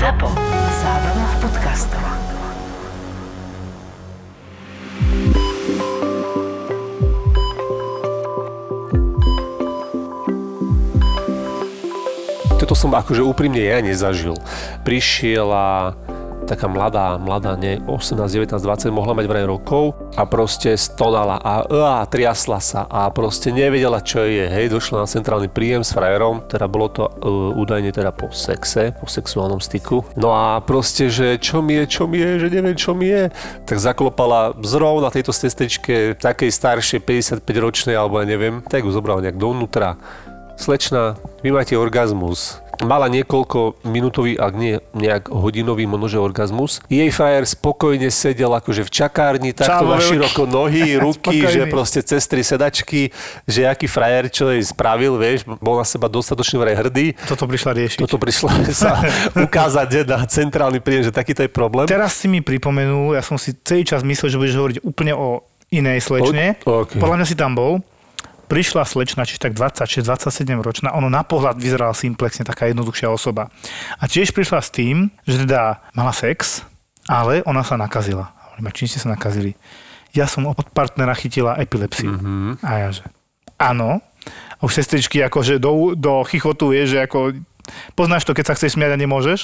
ZAPO. Zábrná v podcastov. Toto som akože úprimne ja nezažil. Prišiel a taká mladá, mladá, nie, 18, 19, 20, mohla mať vraj rokov a proste stonala a, a triasla sa a proste nevedela, čo je. Hej, došla na centrálny príjem s frajerom, teda bolo to uh, údajne teda po sexe, po sexuálnom styku. No a proste, že čo mi je, čo mi je, že neviem, čo mi je, tak zaklopala zrovna tejto sestričke, takej staršej, 55 ročnej, alebo ja neviem, tak ju zobrala nejak dovnútra. Slečna, vy máte orgazmus mala niekoľko minútový, ak nie nejak hodinový možnože orgazmus. Jej frajer spokojne sedel akože v čakárni, takto na široko nohy, ruky, že proste cez tri sedačky, že aký frajer čo jej spravil, vieš, bol na seba dostatočne vraj hrdý. Toto prišla riešiť. Toto prišla sa ukázať na centrálny príjem, že takýto je problém. Teraz si mi pripomenul, ja som si celý čas myslel, že budeš hovoriť úplne o inej slečne. Okay. Podľa mňa si tam bol prišla slečna, čiže tak 26-27 ročná, ono na pohľad vyzerala simplexne, taká jednoduchšia osoba. A tiež prišla s tým, že teda mala sex, ale ona sa nakazila. Hovorím, čím ste sa nakazili? Ja som od partnera chytila epilepsiu. Mm-hmm. A ja že, áno. A už sestričky akože do, do chichotu je, že ako Poznáš to, keď sa chceš smiať a nemôžeš?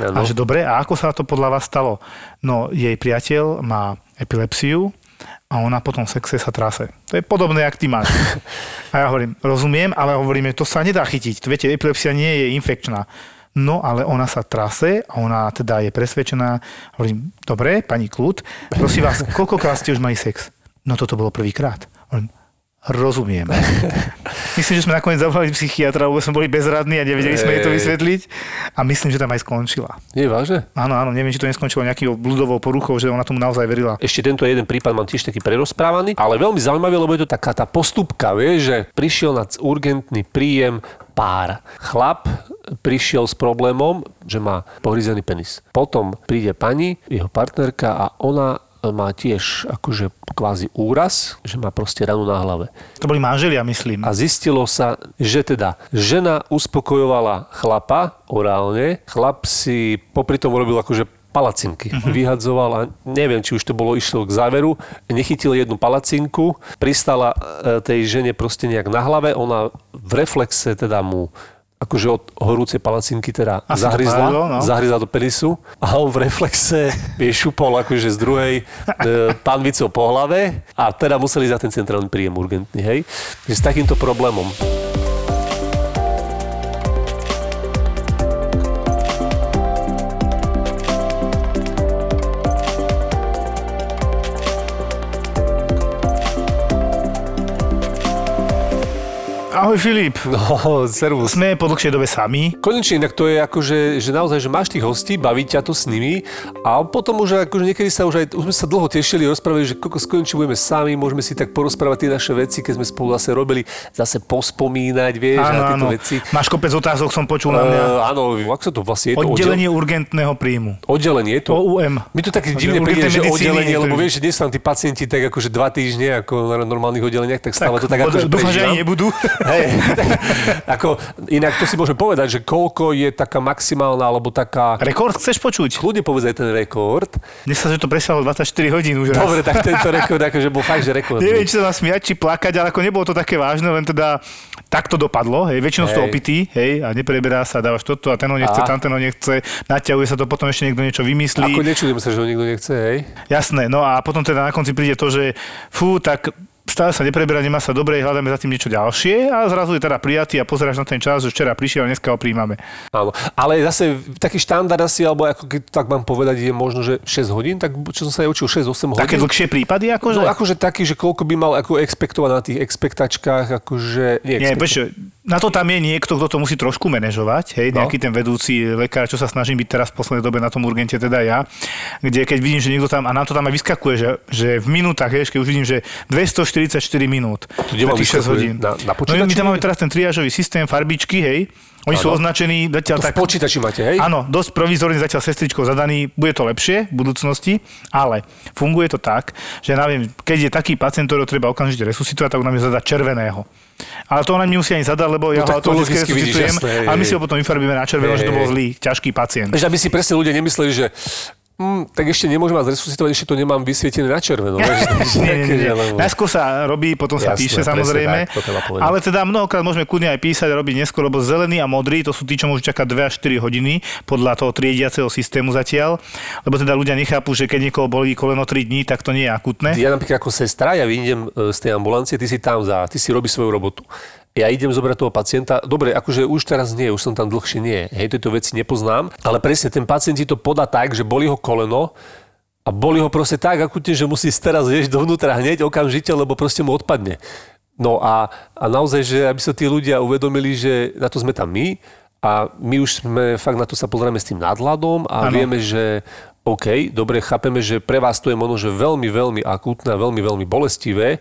Ano. A že dobre, a ako sa to podľa vás stalo? No, jej priateľ má epilepsiu, a ona potom sexe sa trase. To je podobné, jak ty máš. A ja hovorím, rozumiem, ale hovoríme, to sa nedá chytiť. Viete, epilepsia nie je infekčná. No, ale ona sa trase a ona teda je presvedčená. Hovorím, dobre, pani Kľud, prosím vás, koľkokrát ste už mali sex? No toto bolo prvýkrát. Hovorím, rozumiem. myslím, že sme nakoniec zavolali psychiatra, lebo sme boli bezradní a nevedeli sme jej to vysvetliť. A myslím, že tam aj skončila. Nie, váže? Áno, áno, neviem, či to neskončilo nejakým bludovou poruchou, že ona tomu naozaj verila. Ešte tento jeden prípad mám tiež taký prerozprávaný, ale veľmi zaujímavý, lebo je to taká tá postupka, vie, že prišiel na urgentný príjem pár. Chlap prišiel s problémom, že má pohryzený penis. Potom príde pani, jeho partnerka a ona má tiež akože kvázi úraz, že má proste ranu na hlave. To boli manželia, myslím. A zistilo sa, že teda žena uspokojovala chlapa orálne, chlap si popri tom robil akože palacinky. Uh-huh. Vyhadzoval a neviem, či už to bolo išlo k záveru. Nechytil jednu palacinku, pristala e, tej žene proste nejak na hlave, ona v reflexe teda mu akože od horúcej palacinky teda Asi zahryzla, pálilo, no. zahryzla do penisu a on v reflexe je šupol akože z druhej e, panvicou po hlave a teda museli za ten centrálny príjem urgentný, hej. Že s takýmto problémom. Ahoj Filip. No, servus. Sme po dlhšej dobe sami. Konečne, inak to je ako, že, že naozaj, že máš tých hostí, baví ťa to s nimi a potom už akože niekedy sa už aj, už sme sa dlho tešili, rozprávali, že koľko skončí budeme sami, môžeme si tak porozprávať tie naše veci, keď sme spolu zase robili, zase pospomínať, vieš, áno, a tieto áno. veci. Máš kopec otázok, som počul na mňa. Uh, áno, ako sa to vlastne je to? Oddelenie oddel... urgentného príjmu. Oddelenie je to? OUM. Mi to tak divne príde, že oddelenie, lebo vieš, že dnes tam tí pacienti tak akože dva týždne ako na normálnych oddeleniach, tak stále tak, to tak akože Dúfam, že ani nebudú. Hej, ako, inak to si môžem povedať, že koľko je taká maximálna, alebo taká... Rekord chceš počuť? Kľudne povedz aj ten rekord. Dnes sa, že to presiahlo 24 hodín už Dobre, raz. tak tento rekord akože bol fakt, že rekord. Neviem, či sa má smiať, či plakať, ale ako nebolo to také vážne, len teda tak to dopadlo, hej, väčšinou sú opití, hej, a nepreberá sa, dávaš toto a ten ho nechce, tam ten ho nechce, naťahuje sa to, potom ešte niekto niečo vymyslí. Ako nečudujem sa, že ho nikto nechce, hej. Jasné, no a potom teda na konci príde to, že fú, tak stále sa nepreberá, nemá sa dobre, hľadáme za tým niečo ďalšie a zrazu je teda prijatý a pozeráš na ten čas, že včera prišiel a dneska ho príjmame. Áno, ale zase taký štandard asi, alebo ako keď tak mám povedať, je možno, že 6 hodín, tak čo som sa aj učil 6-8 hodín. Také dlhšie prípady akože? No akože taký, že koľko by mal ako expektovať na tých expektačkách, akože... Nie, nie na to tam je niekto, kto to musí trošku manažovať, hej, no. nejaký ten vedúci lekár, čo sa snažím byť teraz v poslednej dobe na tom urgente, teda ja, kde keď vidím, že niekto tam, a nám to tam aj vyskakuje, že, že v minútach, hej, keď už vidím, že 244 minút, to kde 6 hodín. Na, na no, my tam máme teraz ten triážový systém, farbičky, hej, oni ano. sú označení zatiaľ to tak... v počítači máte, hej? Áno, dosť provizorne zatiaľ sestričkou zadaný. Bude to lepšie v budúcnosti, ale funguje to tak, že neviem, keď je taký pacient, ktorého treba okamžite resuscitovať, tak nám je zadať červeného. Ale to ona mi musí ani zadať, lebo ja No ho tak to automaticky resuscitujem a my si ho potom vyfarbíme na červeno, že to bol zlý, ťažký pacient. Vieš, aby si presne ľudia nemysleli, že hm, tak ešte nemôžem vás resuscitovať, ešte to nemám vysvietené na červeno. Nie, nie, nie. Najskôr sa robí, potom sa Jasné, píše samozrejme. tak, ale teda mnohokrát môžeme kľudne aj písať a robiť neskôr, lebo zelený a modrý to sú tí, čo môžu čakať 2 až 4 hodiny podľa toho triediaceho systému zatiaľ. Lebo teda ľudia nechápu, že keď niekoho bolí koleno 3 dní, tak to nie je akutné. Ja napríklad ako sestra, ja vyjdem e, z tej ambulancie, ty si tam za, ty si robíš svoju robotu. Ja idem zobrať toho pacienta, dobre, akože už teraz nie, už som tam dlhšie nie, hej, tieto veci nepoznám, ale presne ten pacient ti to podá tak, že boli ho koleno a boli ho proste tak akutne, že musí teraz vieš dovnútra hneď okamžite, lebo proste mu odpadne. No a, a naozaj, že aby sa tí ľudia uvedomili, že na to sme tam my a my už sme fakt na to sa pozrieme s tým nadhľadom a Áno. vieme, že OK, dobre, chápeme, že pre vás to je možno, že veľmi, veľmi akútne a veľmi, veľmi bolestivé,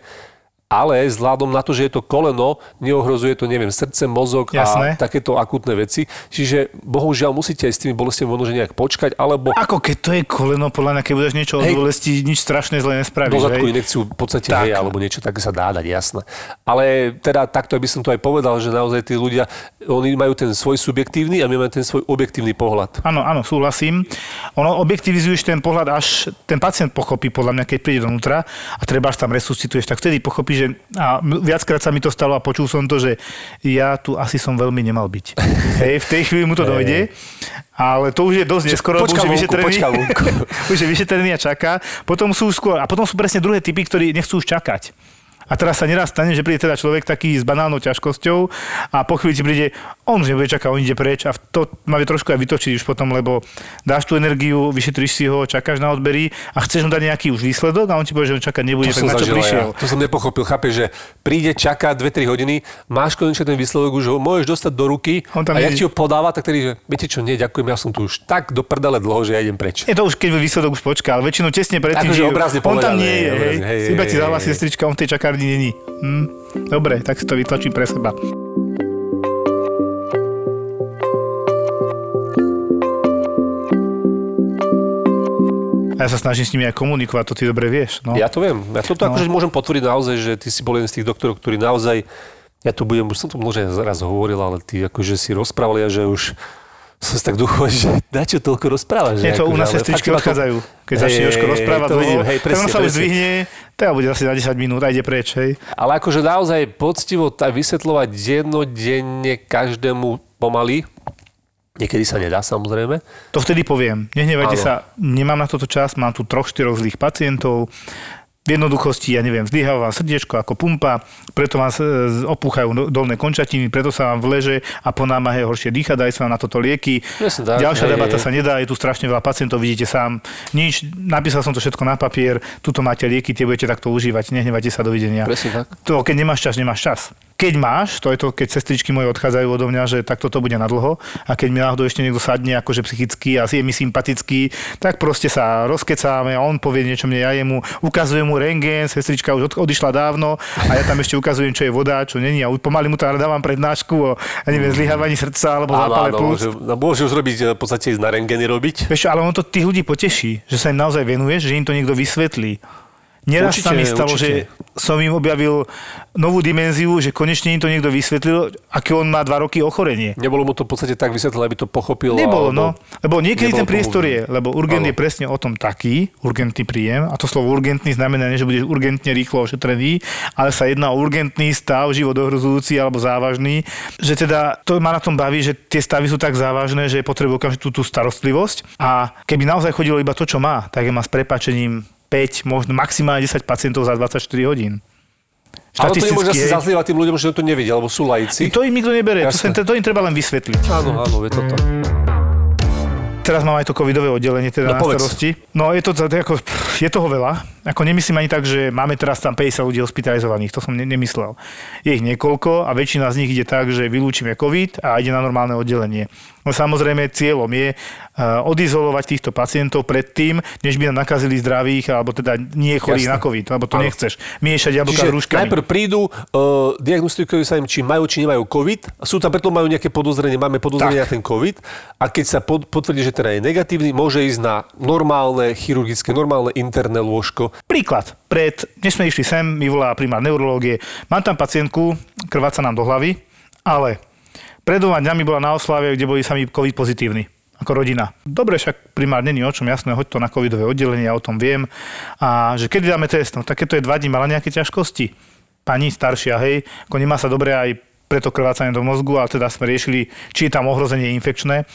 ale vzhľadom na to, že je to koleno, neohrozuje to, neviem, srdce, mozog Jasné. a takéto akútne veci. Čiže bohužiaľ musíte aj s tými bolestiami možno, že nejak počkať, alebo Ako keď to je koleno, podľa mňa, keď budeš niečo od Hej. bolesti, nič strašné zle nespravíš. zadku hej? inekciu v podstate Tak. hej, alebo niečo také sa dá dať, jasné. Ale teda takto by som to aj povedal, že naozaj tí ľudia, oni majú ten svoj subjektívny a my máme ten svoj objektívny pohľad. Áno, áno, súhlasím. Ono objektivizuješ ten pohľad, až ten pacient pochopí, podľa mňa, keď príde donútra a treba až tam resuscituješ, tak vtedy pochopí, že a viackrát sa mi to stalo a počul som to, že ja tu asi som veľmi nemal byť. Hej, v tej chvíli mu to dojde, ale to už je dosť neskoro, lebo už je vyšetrený. už je vyšetrený a čaká. Potom sú skôr, a potom sú presne druhé typy, ktorí nechcú už čakať. A teraz sa neraz stane, že príde teda človek taký s banálnou ťažkosťou a po chvíli ti príde, on už nebude čakať, on ide preč a to ma vie trošku aj vytočiť už potom, lebo dáš tú energiu, vyšetríš si ho, čakáš na odbery a chceš mu dať nejaký už výsledok a on ti povie, že on čakať nebude, To tak som na čo prišiel. ja. To som nepochopil. Chápeš, že príde, čaká 2-3 hodiny, máš konečne ten výsledok, už ho môžeš dostať do ruky On tam a ja nie- ti ho podáva, tak tedy, že viete čo, nie, ďakujem, ja som tu už tak do prdele dlho, že ja idem preč. Je to už, keď výsledok už počká, ale väčšinou tesne predtým, Akože že on tam nie je, hej, obrazne, hej, iba hej, ti hej, zahlasí hej. sestrička, on v tej čakárni není. Hm. Dobre, tak si to vytlačím pre seba. A ja sa snažím s nimi aj komunikovať, to ty dobre vieš. No. Ja to viem. Ja toto No. akože môžem potvrdiť naozaj, že ty si bol jeden z tých doktorov, ktorý naozaj, ja tu budem, už som to aj raz hovoril, ale ty akože si rozprával, ja, že už som si tak duchoval, že na čo toľko rozprávaš? Že to u akože, nás ale sestričky odchádzajú. Keď Hej, začne Jožko hej, rozprávať to vidím, hej, presne, sa už zdvihne, to bude asi na 10 minút a ide preč, hej. Ale akože naozaj poctivo tak vysvetľovať jednodenne každému pomaly, niekedy sa nedá samozrejme, To vtedy poviem. Nehnevajte sa, nemám na toto čas, mám tu troch, štyroch zlých pacientov. V jednoduchosti, ja neviem, vzdýha vám srdiečko ako pumpa, preto vám opúchajú do- dolné končatiny, preto sa vám vleže a po námahe horšie dýcha, dajú sa vám na toto lieky. Presne tak, Ďalšia hej, debata hej. sa nedá, je tu strašne veľa pacientov, vidíte sám. Nič, napísal som to všetko na papier, tuto máte lieky, tie budete takto užívať, nehnevajte sa, dovidenia. presne tak. To, keď nemáš čas, nemáš čas. Keď máš, to je to, keď sestričky moje odchádzajú odo mňa, že takto to bude na dlho a keď mi náhodou ešte niekto sadne akože psychicky a je mi sympatický, tak proste sa rozkecáme a on povie niečo mne, ja jemu ukazujem mu rengén, sestrička už od- odišla dávno a ja tam ešte ukazujem, čo je voda, čo není a pomaly mu tam dávam prednášku o, ja neviem, zlyhávaní srdca alebo zápale plúc. môže, no, môže už robiť, e, v podstate ísť na rengeny robiť. Vieš ale on to tých ľudí poteší, že sa im naozaj venuješ, že im to niekto vysvetlí. Neraz Určite, sa mi stalo, určite. že som im objavil novú dimenziu, že konečne im to niekto vysvetlil, aké on má dva roky ochorenie. Nebolo mu to v podstate tak vysvetlené, aby to pochopil. Nebolo, alebo- no. Lebo niekedy ten to priestor je, lebo urgent Áno. je presne o tom taký, urgentný príjem, a to slovo urgentný znamená, nie, že budeš urgentne rýchlo ošetrený, ale sa jedná o urgentný stav, život ohrozujúci alebo závažný, že teda to ma na tom baví, že tie stavy sú tak závažné, že je potrebujú okamžite tú, tú starostlivosť a keby naozaj chodilo iba to, čo má, tak je má s prepačením 5, možno maximálne 10 pacientov za 24 hodín. Ale to nemôže asi zazlievať tým ľuďom, že to nevedia, alebo sú laici. To im nikto nebere, to, Jasné. to im treba len vysvetliť. Áno, áno, je to to. Teraz mám aj to covidové oddelenie teda No, na povedz. starosti. No je to ako, je toho veľa. Ako nemyslím ani tak, že máme teraz tam 50 ľudí hospitalizovaných, to som ne- nemyslel. Je ich niekoľko a väčšina z nich ide tak, že vylúčime COVID a ide na normálne oddelenie. No samozrejme cieľom je uh, odizolovať týchto pacientov pred tým, než by nám nakazili zdravých, alebo teda nie chorých na COVID, lebo to Áno. nechceš. Miešať jablka s Čiže rúškami. najprv prídu, uh, diagnostikujú sa im, či majú, či nemajú COVID. Sú tam, preto majú nejaké podozrenie, máme podozrenie Tak. na ten COVID. A keď sa pod, potvrdí, že teda je negatívny, môže ísť na normálne chirurgické, normálne interné lôžko. Príklad. Pred, než sme išli sem, mi volá primár neurológie. Mám tam pacientku, krváca nám do hlavy, ale pred dvoma dňami bola na oslave, kde boli sami COVID pozitívni ako rodina. Dobre, však primár není o čom, jasné, hoď to na covidové oddelenie, ja o tom viem. A že kedy dáme test, no takéto je dva dní, mala nejaké ťažkosti. Pani staršia, hej, ako nemá sa dobre aj preto krvácanie do mozgu, ale teda sme riešili, či je tam ohrozenie infekčné.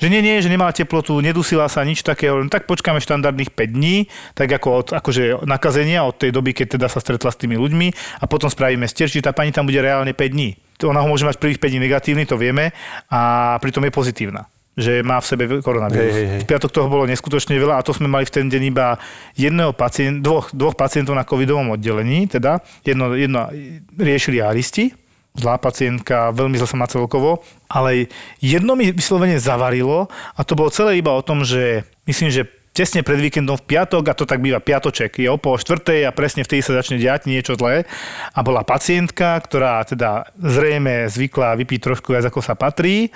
Že nie, nie, že nemala teplotu, nedusila sa, nič takého, tak počkáme štandardných 5 dní, tak ako od akože nakazenia, od tej doby, keď teda sa stretla s tými ľuďmi a potom spravíme stier, či tá pani tam bude reálne 5 dní. Ona ho môže mať prvých 5 dní negatívny, to vieme, a pritom je pozitívna že má v sebe koronavírus. Hej, hej. V piatok toho bolo neskutočne veľa a to sme mali v ten deň iba jedného pacient, dvoch, dvoch pacientov na covidovom oddelení, teda jedno, jedno riešili aristi, zlá pacientka, veľmi zle sa má celkovo, ale jedno mi vyslovene zavarilo a to bolo celé iba o tom, že myslím, že tesne pred víkendom v piatok, a to tak býva piatoček, je o pol štvrtej a presne vtedy sa začne diať niečo zlé. A bola pacientka, ktorá teda zrejme zvykla vypiť trošku viac ako sa patrí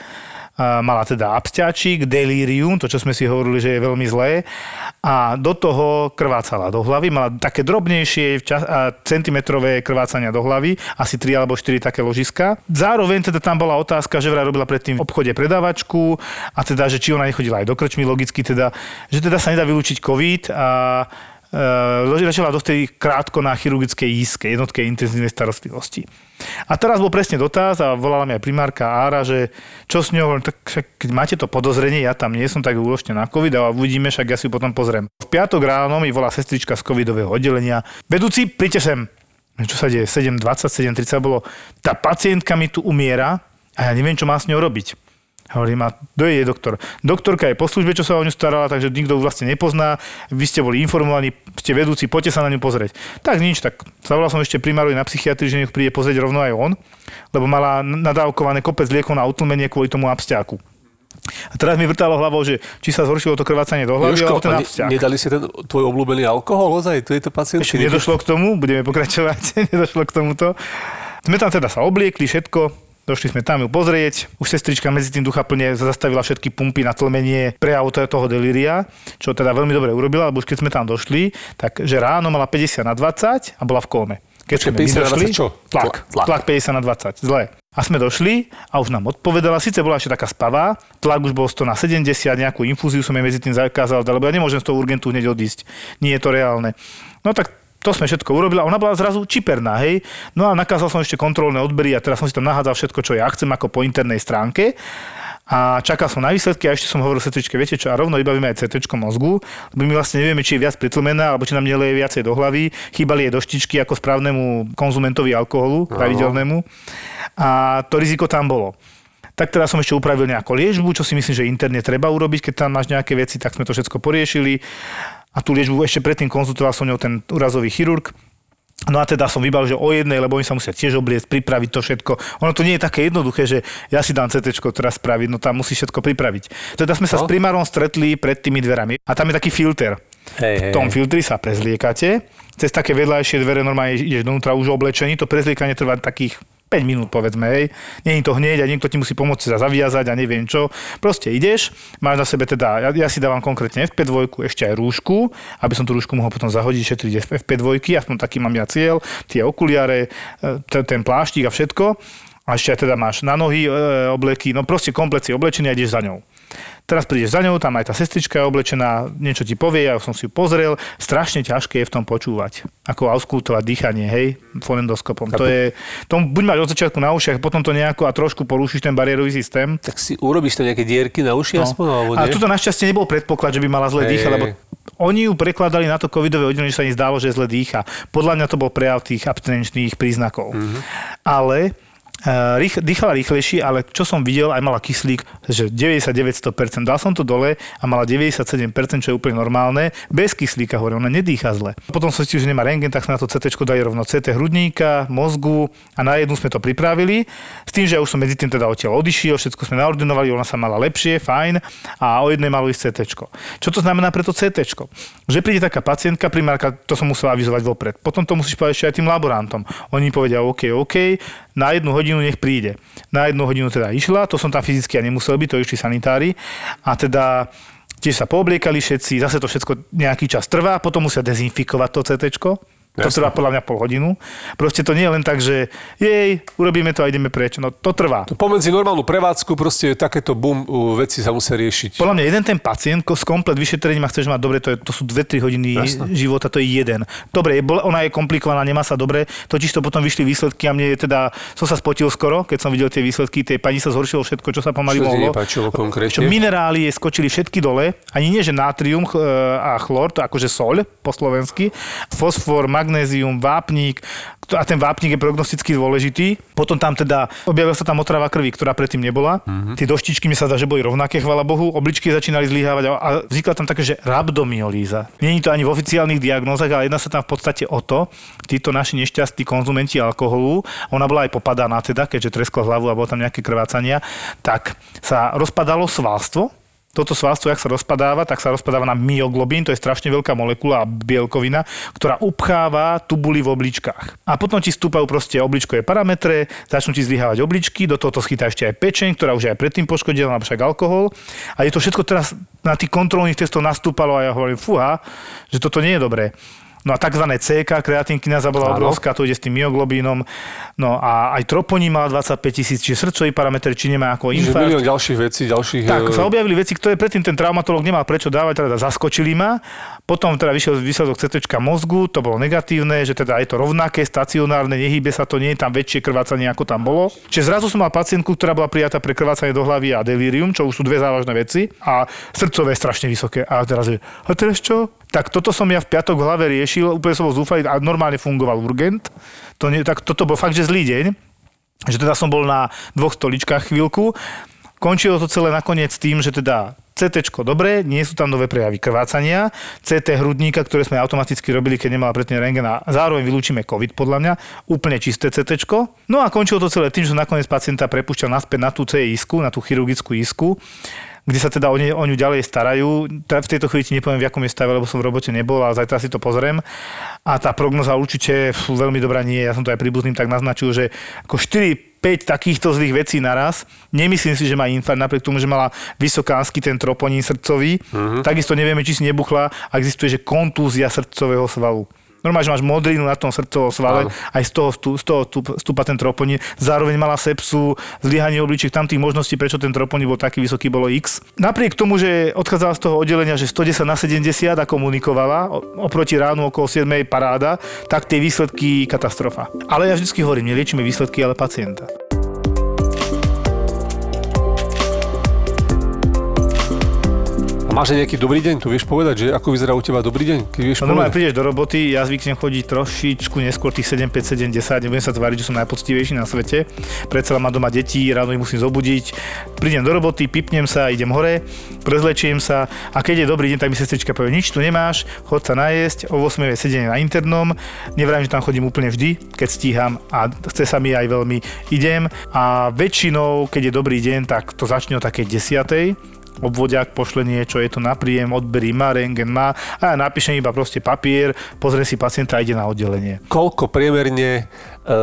mala teda absťačík, delírium, to čo sme si hovorili, že je veľmi zlé a do toho krvácala do hlavy, mala také drobnejšie centimetrové krvácania do hlavy, asi 3 alebo 4 také ložiska. Zároveň teda tam bola otázka, že vraj robila predtým v obchode predávačku a teda, že či ona nechodila aj do krčmy logicky, teda, že teda sa nedá vylúčiť COVID a e, začala dosť krátko na chirurgickej jízke, jednotke intenzívnej starostlivosti. A teraz bol presne dotaz a volala mi aj primárka Ára, že čo s ňou, tak však keď máte to podozrenie, ja tam nie som, tak uložte na COVID a uvidíme, však ja si ju potom pozriem. V piatok ráno mi volá sestrička z covidového oddelenia. Vedúci, príďte sem. Čo sa deje? 7.20, 7.30 bolo. Tá pacientka mi tu umiera a ja neviem, čo má s ňou robiť. Hovorím, a je doktor? Doktorka je po službe, čo sa o ňu starala, takže nikto ju vlastne nepozná. Vy ste boli informovaní, ste vedúci, poďte sa na ňu pozrieť. Tak nič, tak zavolal som ešte primárovi na psychiatrii, že nech príde pozrieť rovno aj on, lebo mala nadávkované kopec liekov na utlmenie kvôli tomu abstiaku. A teraz mi vrtalo hlavou, že či sa zhoršilo to krvácanie do hlavy, Jožko, alebo ten abstiak. ne, nedali si ten tvoj obľúbený alkohol ozaj? Tu je to pacient. Ešte nedošlo k tomu, budeme pokračovať, nedošlo k tomuto. Sme tam teda sa obliekli, všetko, Došli sme tam ju pozrieť. Už sestrička medzi tým ducha plne zastavila všetky pumpy na tlmenie prejavu toho delíria, čo teda veľmi dobre urobila, lebo už keď sme tam došli, tak že ráno mala 50 na 20 a bola v kóme. Keď Počkej, sme my 50 na došli, 20 čo? Tlak, Tlak. tlak 50 na 20, zle. A sme došli a už nám odpovedala, síce bola ešte taká spavá, tlak už bol 100 na 70, nejakú infúziu som jej medzi tým zakázal, lebo ja nemôžem z toho urgentu hneď odísť. Nie je to reálne. No tak to sme všetko urobili a ona bola zrazu čiperná, hej. No a nakázal som ešte kontrolné odbery a teraz som si tam nahádzal všetko, čo ja chcem ako po internej stránke a čakal som na výsledky a ešte som hovoril sestričke, viete čo, a rovno vybavíme aj CT mozgu, lebo my vlastne nevieme, či je viac pritlmená, alebo či nám neleje viacej do hlavy. Chýbali jej doštičky ako správnemu konzumentovi alkoholu, pravidelnému. A to riziko tam bolo. Tak teraz som ešte upravil nejakú liežbu, čo si myslím, že interne treba urobiť, keď tam máš nejaké veci, tak sme to všetko poriešili a tú liečbu ešte predtým konzultoval som ňou ten úrazový chirurg. No a teda som vybal, že o jednej, lebo oni sa musia tiež obliecť, pripraviť to všetko. Ono to nie je také jednoduché, že ja si dám CT teraz spraviť, no tam musí všetko pripraviť. Teda sme sa No. s primárom stretli pred tými dverami a tam je taký filter. Hej, V tom filtri sa prezliekate, cez také vedľajšie dvere normálne ideš donútra už oblečený, to prezliekanie trvá takých 5 minút, povedzme, hej. Je to hneď a niekto ti musí pomôcť sa zaviazať a neviem čo. Proste ideš, máš na sebe teda, ja, ja si dávam konkrétne FP2, ešte aj rúšku, aby som tú rúšku mohol potom zahodiť, šetriť FP2, aspoň taký mám ja cieľ, tie okuliare, e, ten pláštik a všetko. A ešte aj teda máš na nohy e, obleky, no proste komplet si oblečený a ideš za ňou. Teraz prídeš za ňou, tam aj tá sestrička je oblečená, niečo ti povie, ja som si ju pozrel. Strašne ťažké je v tom počúvať. Ako auskultovať dýchanie, hej, fonendoskopom. To je, to buď máš od začiatku na ušiach, potom to nejako a trošku porušíš ten bariérový systém. Tak si urobíš to nejaké dierky na uši aspoň, alebo A nie? tuto našťastie nebol predpoklad, že by mala zle dýchať, lebo oni ju prekladali na to covidové oddelenie, že sa im zdálo, že zle dýcha. Podľa mňa to bol prejav tých abstinenčných príznakov. Mhm. Mm-hmm. Ale rých, dýchala rýchlejšie, ale čo som videl, aj mala kyslík, že 99-100%. Dal som to dole a mala 97%, čo je úplne normálne. Bez kyslíka hovorím, ona nedýcha zle. Potom som zistil, že nemá rengen, tak sme na to CT dali rovno CT hrudníka, mozgu a na jednu sme to pripravili. S tým, že ja už som medzi tým teda odtiaľ odišiel, všetko sme naordinovali, ona sa mala lepšie, fajn a o jednej malo ísť CT. Čo to znamená pre to CT? Že príde taká pacientka, primárka, to som musel avizovať vopred. Potom to musíš povedať ešte aj tým laborantom. Oni povedia OK, OK, na jednu hodinu nech príde. Na jednu hodinu teda išla, to som tam fyzicky ja nemusel byť, to išli sanitári. A teda tiež sa poobliekali všetci, zase to všetko nejaký čas trvá, potom musia dezinfikovať to CT. To trvá podľa mňa pol hodinu. Proste to nie je len tak, že jej, urobíme to a ideme preč. No to trvá. Pomedzi normálnu prevádzku proste takéto bum veci sa musia riešiť. Podľa mňa jeden ten pacient s komplet vyšetrením a chceš mať dobre, to, je, to sú 2-3 hodiny Jasné. života, to je jeden. Dobre, je, ona je komplikovaná, nemá sa dobre, totiž to potom vyšli výsledky a mne je teda, som sa spotil skoro, keď som videl tie výsledky, tej pani sa zhoršilo všetko, čo sa pomaly Čo mohlo. Čo minerály jej skočili všetky dole, ani nie, že natrium ch- e, a chlor, to akože soľ po slovensky, fosfor, magnézium, vápnik, a ten vápnik je prognosticky dôležitý. Potom tam teda objavila sa tam otrava krvi, ktorá predtým nebola. Mm-hmm. Tie doštičky mi sa zdá, že boli rovnaké, chvala Bohu. Obličky začínali zlyhávať a, vznikla tam také, že rabdomyolíza. Není to ani v oficiálnych diagnózach, ale jedná sa tam v podstate o to, títo naši nešťastní konzumenti alkoholu, ona bola aj popadaná teda, keďže treskla hlavu a bolo tam nejaké krvácania, tak sa rozpadalo svalstvo, toto svalstvo, jak sa rozpadáva, tak sa rozpadáva na myoglobín, to je strašne veľká molekula a bielkovina, ktorá upcháva tubuly v obličkách. A potom ti stúpajú proste obličkové parametre, začnú ti zlyhávať obličky, do toho to schytá ešte aj pečeň, ktorá už aj predtým poškodila, alebo však alkohol. A je to všetko teraz na tých kontrolných testoch nastúpalo a ja hovorím, fúha, že toto nie je dobré. No a tzv. CK, kreatinkináza bola Áno. obrovská, to ide s tým myoglobínom. No a aj troponín mal 25 tisíc, čiže srdcový parameter, či nemá ako infarkt. milión ďalších vecí, ďalších... Tak, eh, sa objavili veci, ktoré predtým ten traumatolog nemal prečo dávať, teda zaskočili ma. Potom teda vyšiel výsledok CT mozgu, to bolo negatívne, že teda je to rovnaké, stacionárne, nehýbe sa to, nie je tam väčšie krvácanie, ako tam bolo. Čiže zrazu som mal pacientku, ktorá bola prijatá pre krvácanie do hlavy a delírium, čo už sú dve závažné veci a srdcové strašne vysoké. A teraz je, a teraz čo? Tak toto som ja v piatok v hlave riešil, úplne som bol zúfalý a normálne fungoval urgent. To nie, tak toto bol fakt, že zlý deň že teda som bol na dvoch stoličkách chvíľku. Končilo to celé nakoniec tým, že teda CT dobre, nie sú tam nové prejavy krvácania, CT hrudníka, ktoré sme automaticky robili, keď nemala predtým rengen a zároveň vylúčime COVID podľa mňa, úplne čisté CT. No a končilo to celé tým, že nakoniec pacienta prepušťal naspäť na tú C isku, na tú chirurgickú isku, kde sa teda o, ne, o ňu ďalej starajú. Teda v tejto chvíli ti nepoviem, v akom je stave, lebo som v robote nebol, ale zajtra si to pozriem. A tá prognoza určite fú, veľmi dobrá nie je. Ja som to aj príbuzným tak naznačil, že ako 4 5 takýchto zlých vecí naraz. Nemyslím si, že má infarkt, napriek tomu, že mala vysokánsky ten troponín srdcový. Uh-huh. Takisto nevieme, či si nebuchla. A existuje, že kontúzia srdcového svalu. Normálne, že máš modrinu na tom srdcovom svale, Áno. aj z toho, z toho vstúpa ten troponín. Zároveň mala sepsu, zlyhanie obličiek, tam tých možností, prečo ten troponín bol taký vysoký, bolo X. Napriek tomu, že odchádzala z toho oddelenia, že 110 na 70 a komunikovala, oproti ránu okolo 7 paráda, tak tie výsledky katastrofa. Ale ja vždycky hovorím, neliečíme výsledky, ale pacienta. A máš aj nejaký dobrý deň? Tu vieš povedať, že ako vyzerá u teba dobrý deň? Keď vieš No normálne prídeš do roboty, ja zvyknem chodiť trošičku neskôr tých 7, 5, 7, 10, nebudem sa tváriť, že som najpoctivejší na svete. Predsa mám doma deti, ráno ich musím zobudiť. Prídem do roboty, pipnem sa, idem hore, prezlečiem sa a keď je dobrý deň, tak mi sestrička povie, nič tu nemáš, chod sa najesť, o 8 je sedenie na internom. Nevrajím, že tam chodím úplne vždy, keď stíham a chce sa mi aj veľmi idem. A väčšinou, keď je dobrý deň, tak to začne o takej 10 obvodiak pošle niečo, je to na príjem, odberí má, rengen má a ja napíšem iba proste papier, pozrie si pacienta a ide na oddelenie. Koľko priemerne e,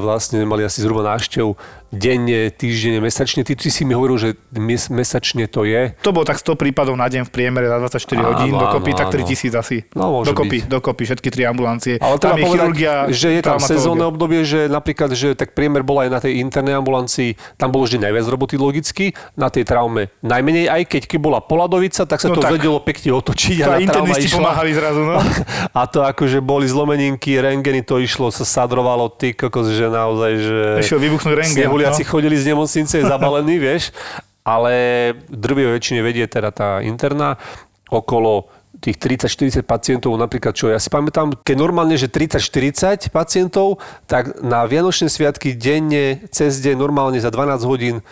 vlastne mali asi zhruba návštev denne, týždenne, mesačne? Ty, ty si mi hovoril, že mes, mesačne to je. To bolo tak 100 prípadov na deň v priemere za 24 Áno, hodín, dokopy áno, tak áno. 3000 asi. No, môže dokopy, byť. dokopy, všetky tri ambulancie. Ale tam je povedať, chirurgia, že je tam sezónne obdobie, že napríklad, že tak priemer bola aj na tej internej ambulancii, tam bolo vždy najviac roboty logicky, na tej traume najmenej, aj keď, keď bola poladovica, tak sa No to tak. vedelo pekne otočiť To a internisti pomáhali zrazu, no. A to akože boli zlomeninky, rengeny, to išlo, sa sadrovalo, ty kokos, že naozaj, že... Išiel vybuchnúť rengen, Snehuliaci no. chodili z nemocnice zabalení, vieš. Ale drvivej väčšine vedie teda tá interná okolo tých 30-40 pacientov, napríklad čo ja si pamätám, keď normálne, že 30-40 pacientov, tak na Vianočné sviatky denne, cez deň, normálne za 12 hodín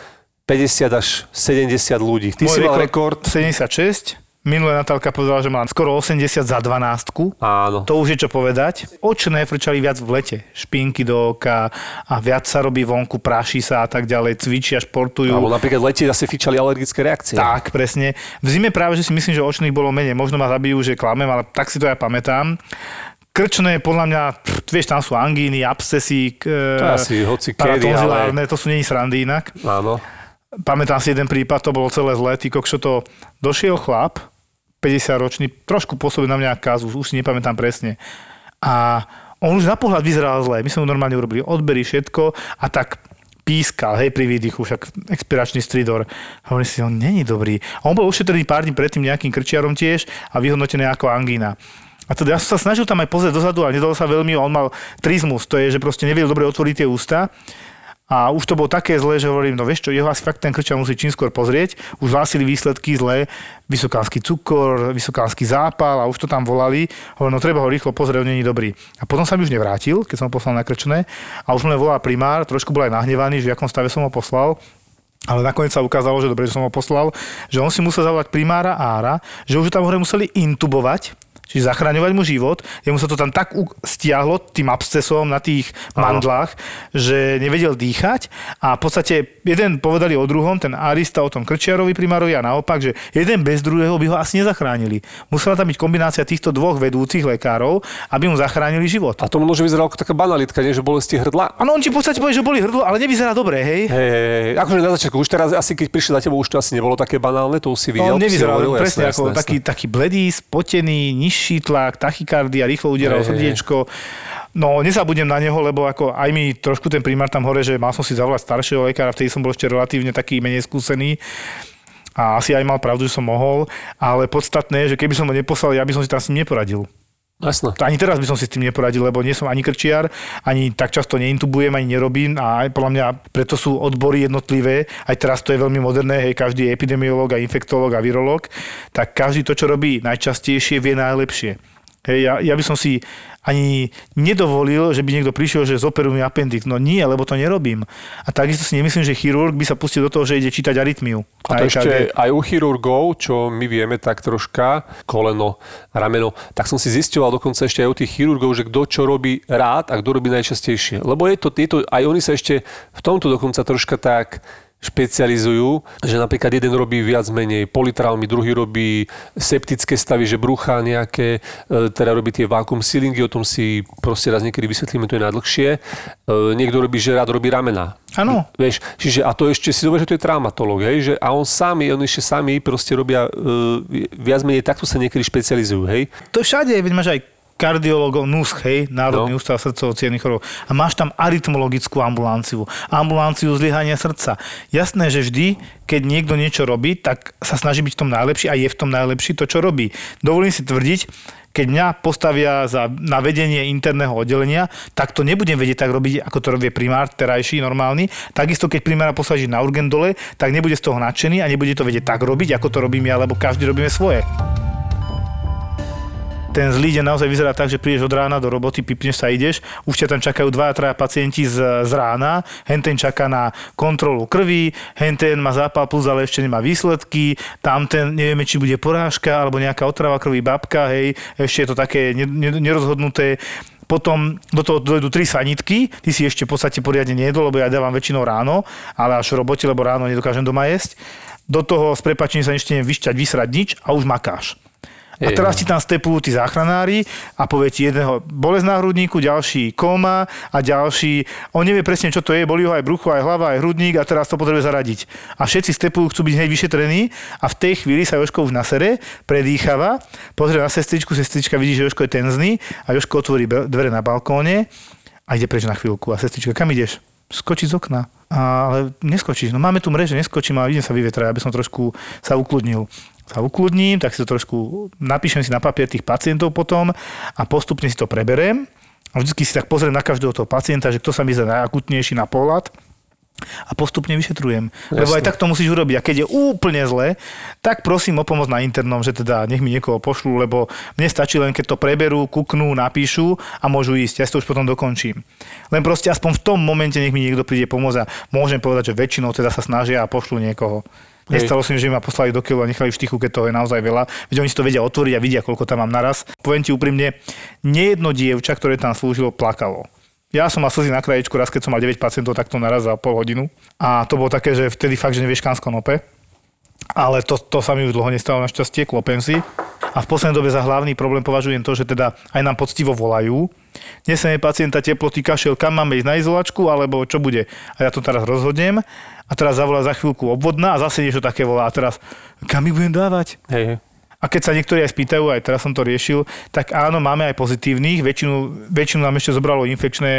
50 až 70 ľudí. Ty si mal rekord. 76. Minulé Natálka povedala, že mám skoro 80 za 12. Áno. To už je čo povedať. Očné frčali viac v lete. Špinky do oka a viac sa robí vonku, praší sa a tak ďalej, cvičia, športujú. Alebo napríklad v lete zase fičali alergické reakcie. Tak, presne. V zime práve, že si myslím, že očných bolo menej. Možno ma zabijú, že klamem, ale tak si to ja pamätám. Krčné, podľa mňa, pff, vieš, tam sú angíny, abscesy, k, To je asi hoci kedy, paratonzilárne, to sú není srandy inak. Áno. pamätám si jeden prípad, to bolo celé zlé, ty kokšo to došiel chlap, 50 ročný, trošku pôsobil na mňa kazu, už si nepamätám presne. A on už na pohľad vyzeral zle, my sme mu normálne urobili odbery, všetko a tak pískal, hej, pri výdychu, však expiračný stridor. Hovorím si, on není dobrý. A on bol ušetrený pár dní predtým nejakým krčiarom tiež a vyhodnotený ako angína. A teda ja som sa snažil tam aj pozrieť dozadu, ale nedalo sa veľmi, on mal trizmus, to je, že proste nevedel dobre otvoriť tie ústa. A už to bolo také zlé, že hovorím, no vieš čo, jeho asi fakt ten krča musí čím skôr pozrieť. Už hlásili výsledky zlé, vysokánsky cukor, vysokánsky zápal a už to tam volali. Hovorím, no treba ho rýchlo pozrieť, on není dobrý. A potom sa mi už nevrátil, keď som ho poslal na krčné. A už mne volá primár, trošku bol aj nahnevaný, že v akom stave som ho poslal. Ale nakoniec sa ukázalo, že dobre, že som ho poslal, že on si musel zavolať primára Ára, že už tam hore museli intubovať, čiže zachraňovať mu život. Jemu sa to tam tak stiahlo tým abscesom na tých mandlách, že nevedel dýchať a v podstate jeden povedali o druhom, ten Arista o tom Krčiarovi primárovi a naopak, že jeden bez druhého by ho asi nezachránili. Musela tam byť kombinácia týchto dvoch vedúcich lekárov, aby mu zachránili život. A to možno, vyzeralo ako taká banalitka, nie? že bolesti hrdla. Áno, on ti v podstate povie, že boli hrdlo, ale nevyzerá dobre, hej? Hej, hej, akože na začiatku, už teraz asi keď prišli za tebou, už to asi nebolo také banálne, to už si videl. No, to si nevyzeral hovoril, presne jasné, ako jasné, taký, taký bledý, spotený, nižší tlak, tachykardia, rýchlo hej. srdiečko. No, nezabudnem na neho, lebo ako aj mi trošku ten primár tam hore, že mal som si zavolať staršieho lekára, vtedy som bol ešte relatívne taký menej skúsený a asi aj mal pravdu, že som mohol, ale podstatné je, že keby som ho neposlal, ja by som si tam s ním neporadil. Jasné. Ani teraz by som si s tým neporadil, lebo nie som ani krčiar, ani tak často neintubujem, ani nerobím a podľa mňa preto sú odbory jednotlivé. Aj teraz to je veľmi moderné, hej, každý je epidemiológ a infektológ a virológ, tak každý to, čo robí najčastejšie, vie najlepšie. Hej, ja, ja by som si ani nedovolil, že by niekto prišiel, že zoperú mi appendix. No nie, lebo to nerobím. A takisto si nemyslím, že chirurg by sa pustil do toho, že ide čítať arytmiu. A to ešte aj u chirurgov, čo my vieme tak troška, koleno, rameno, tak som si zistoval dokonca ešte aj u tých chirurgov, že kto čo robí rád a kto robí najčastejšie. Lebo je to, je to, aj oni sa ešte v tomto dokonca troška tak špecializujú, že napríklad jeden robí viac menej politraumy, druhý robí septické stavy, že brucha nejaké, e, teda robí tie vakuum sealingy, o tom si proste raz niekedy vysvetlíme, to je najdlhšie. E, Niekto robí, že rád robí ramena. Áno. Vieš, čiže a to ešte si dobre, že to je traumatolog, hej, že a on sami, on ešte sami proste robia, e, viac menej takto sa niekedy špecializujú, hej. To všade, veď máš aj kardiologov, NUSCH, hej, Národný No. ústav srdcovo chorôb. A máš tam arytmologickú ambulanciu, ambulanciu zlyhania srdca. Jasné, že vždy, keď niekto niečo robí, tak sa snaží byť v tom najlepší a je v tom najlepší to, čo robí. Dovolím si tvrdiť, keď mňa postavia za, na vedenie interného oddelenia, tak to nebudem vedieť tak robiť, ako to robí primár terajší, normálny. Takisto, keď primára posadí na urgent dole, tak nebude z toho nadšený a nebude to vedieť tak robiť, ako to robím ja, lebo každý robíme svoje ten zlý deň naozaj vyzerá tak, že prídeš od rána do roboty, pipneš sa, ideš, už ťa tam čakajú dvaja, traja pacienti z, z rána, henten čaká na kontrolu krvi, henten má zápal plus, ale ešte nemá výsledky, tamten nevieme, či bude porážka alebo nejaká otrava krvi babka, hej, ešte je to také ne- ne- nerozhodnuté. Potom do toho dojdú tri sanitky, ty si ešte v podstate poriadne nejedol, lebo ja dávam väčšinou ráno, ale až v robote, lebo ráno nedokážem doma jesť. Do toho s prepačením sa ešte neviem vyšťať, vysrať nič a už makáš. A teraz no. ti tam stepujú tí záchranári a povie ti jedného bolesť na hrudníku, ďalší koma a ďalší, on nevie presne, čo to je, boli ho aj brucho, aj hlava, aj hrudník a teraz to potrebuje zaradiť. A všetci stepujú, chcú byť hneď vyšetrení a v tej chvíli sa Joško už nasere, predýchava, pozrie na sestričku, sestrička vidí, že Joško je tenzný a Joško otvorí dvere na balkóne a ide preč na chvíľku. A sestrička, kam ideš? Skočiť z okna. A, ale neskočíš. No máme tu mreže, neskočím, ale idem sa vyvetrať, aby som trošku sa ukludnil sa ukludním, tak si to trošku napíšem si na papier tých pacientov potom a postupne si to preberiem a vždy si tak pozriem na každého toho pacienta, že kto sa mi zdá najakutnejší na pohľad a postupne vyšetrujem. Lebo aj tak to musíš urobiť. A keď je úplne zle, tak prosím o pomoc na internom, že teda nech mi niekoho pošlú, lebo mne stačí len, keď to preberú, kuknú, napíšu a môžu ísť. Ja si to už potom dokončím. Len proste aspoň v tom momente nech mi niekto príde pomôcť a môžem povedať, že väčšinou teda sa snažia a pošlú niekoho. Nestalo sa že ma poslali do keľu a nechali v štychu, keď toho je naozaj veľa. Veď oni si to vedia otvoriť a vidia, koľko tam mám naraz. Poviem ti úprimne, nejedno dievča, ktoré tam slúžilo, plakalo. Ja som mal slzy na krajičku raz, keď som mal 9 pacientov takto naraz za pol hodinu. A to bolo také, že vtedy fakt, že nevieš kam skonope. Ale to, to sa mi už dlho nestalo našťastie, klopem si. A v poslednej dobe za hlavný problém považujem to, že teda aj nám poctivo volajú. Neseme pacienta teploty kašel, kam máme ísť na izolačku, alebo čo bude. A ja to teraz rozhodnem. A teraz zavolá za chvíľku obvodná a zase niečo také volá. A teraz, kam ich budem dávať? Hej. A keď sa niektorí aj spýtajú, aj teraz som to riešil, tak áno, máme aj pozitívnych, väčšinu, väčšinu nám ešte zobralo infekčné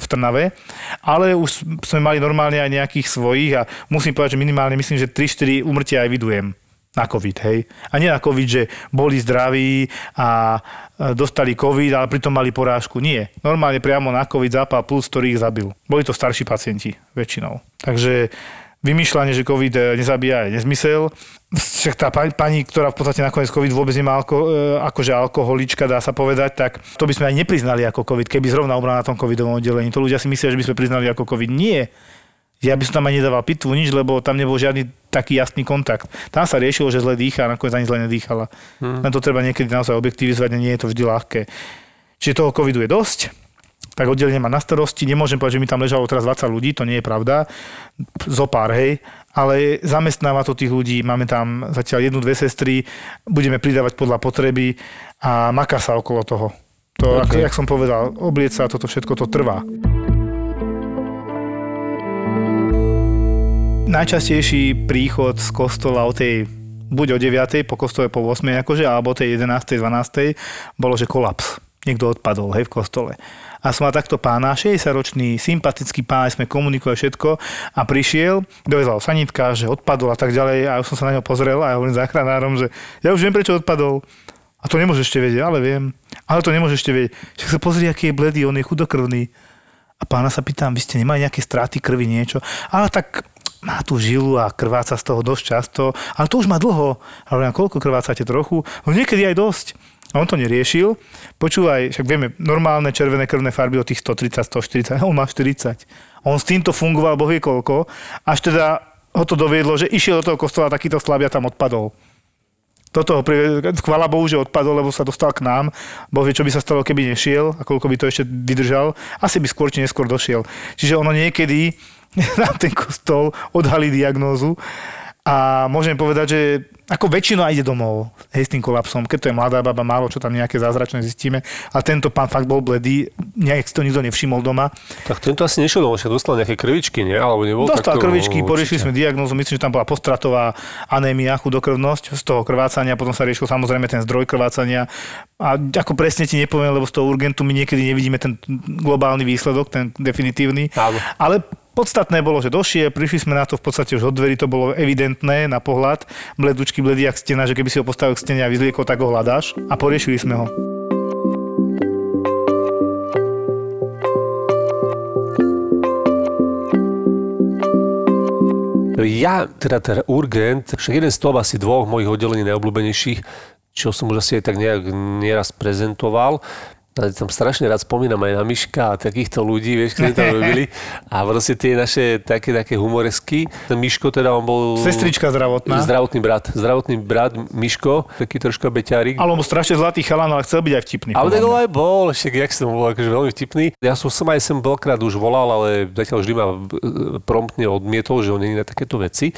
v Trnave, ale už sme mali normálne aj nejakých svojich a musím povedať, že minimálne myslím, že 3-4 umrtia aj vidujem na COVID, hej. A nie na COVID, že boli zdraví a e, dostali COVID, ale pritom mali porážku. Nie. Normálne priamo na COVID zápal plus, ktorý ich zabil. Boli to starší pacienti väčšinou. Takže vymýšľanie, že COVID e, nezabíja je nezmysel. Však tá pani, ktorá v podstate nakoniec COVID vôbec nemá alko, e, akože alkoholička, dá sa povedať, tak to by sme aj nepriznali ako COVID, keby zrovna umrela na tom covidovom oddelení. To ľudia si myslia, že by sme priznali ako COVID. Nie. Ja by som tam ani nedával pitvu, nič, lebo tam nebol žiadny taký jasný kontakt. Tam sa riešilo, že zle dýcha a nakoniec ani zle nedýchala. Hmm. Len to treba niekedy naozaj objektivizovať nie je to vždy ľahké. Čiže toho covidu je dosť tak oddelenie má na starosti. Nemôžem povedať, že mi tam ležalo teraz 20 ľudí, to nie je pravda. Zo pár, hej. Ale zamestnáva to tých ľudí, máme tam zatiaľ jednu, dve sestry, budeme pridávať podľa potreby a maká sa okolo toho. To, okay. ako, jak som povedal, obliec sa, toto všetko to trvá. Najčastejší príchod z kostola o tej buď o 9. po kostole po 8. akože, alebo tej 11. 12. bolo, že kolaps. Niekto odpadol, hej, v kostole a som mal takto pána, 60-ročný, sympatický pán, sme komunikovali všetko a prišiel, dovezal sanitka, že odpadol a tak ďalej a ja som sa na ňo pozrel a ja hovorím záchranárom, že ja už viem, prečo odpadol. A to nemôžeš ešte vedieť, ale viem. Ale to nemôžeš ešte vedieť. Však sa pozri, aký je bledý, on je chudokrvný. A pána sa pýtam, vy ste nemali nejaké stráty krvi, niečo? Ale tak má tú žilu a krváca z toho dosť často, ale to už má dlho. A hovorím, koľko krvácate trochu? No niekedy aj dosť. A on to neriešil. Počúvaj, však vieme, normálne červené krvné farby od tých 130, 140, on má 40. On s týmto fungoval bohvie koľko, až teda ho to doviedlo, že išiel do toho kostola takýto slabia tam odpadol. Toto ho chvála Bohu, že odpadol, lebo sa dostal k nám. Boh vie, čo by sa stalo, keby nešiel a koľko by to ešte vydržal. Asi by skôr či neskôr došiel. Čiže ono niekedy na ten kostol odhalí diagnózu a môžem povedať, že ako väčšina ide domov hej, s tým kolapsom, keď to je mladá baba, málo čo tam nejaké zázračné zistíme. A tento pán fakt bol bledý, nejak si to nikto nevšimol doma. Tak tento asi nešiel domov, však dostal nejaké krvičky, nie? Alebo nebol dostal takto, krvičky, poriešili sme diagnózu, myslím, že tam bola postratová anémia, chudokrvnosť z toho krvácania, potom sa riešil samozrejme ten zdroj krvácania. A ako presne ti nepoviem, lebo z toho urgentu my niekedy nevidíme ten globálny výsledok, ten definitívny. Áno. Ale Podstatné bolo, že došiel, prišli sme na to v podstate už od dverí, to bolo evidentné na pohľad. Bledučky bledý jak stena, že keby si ho postavil k stene a vyzliekol, tak ho hľadáš. A poriešili sme ho. Ja, teda ten urgent, však jeden z toho asi dvoch mojich oddelení najobľúbenejších, čo som už asi aj tak nejak nieraz prezentoval, tam strašne rád spomínam aj na Miška a takýchto ľudí, vieš, ktorí tam robili. A proste tie naše také, také humoresky. Ten Miško teda, on bol... Sestrička zdravotná. Zdravotný brat. Zdravotný brat Miško, taký troška beťárik. Ale on bol strašne zlatý chalán, ale chcel byť aj vtipný. Ale tak aj bol, ešte jak som bol akože veľmi vtipný. Ja som, som aj sem veľkrát už volal, ale zatiaľ vždy ma e, promptne odmietol, že on nie je na takéto veci.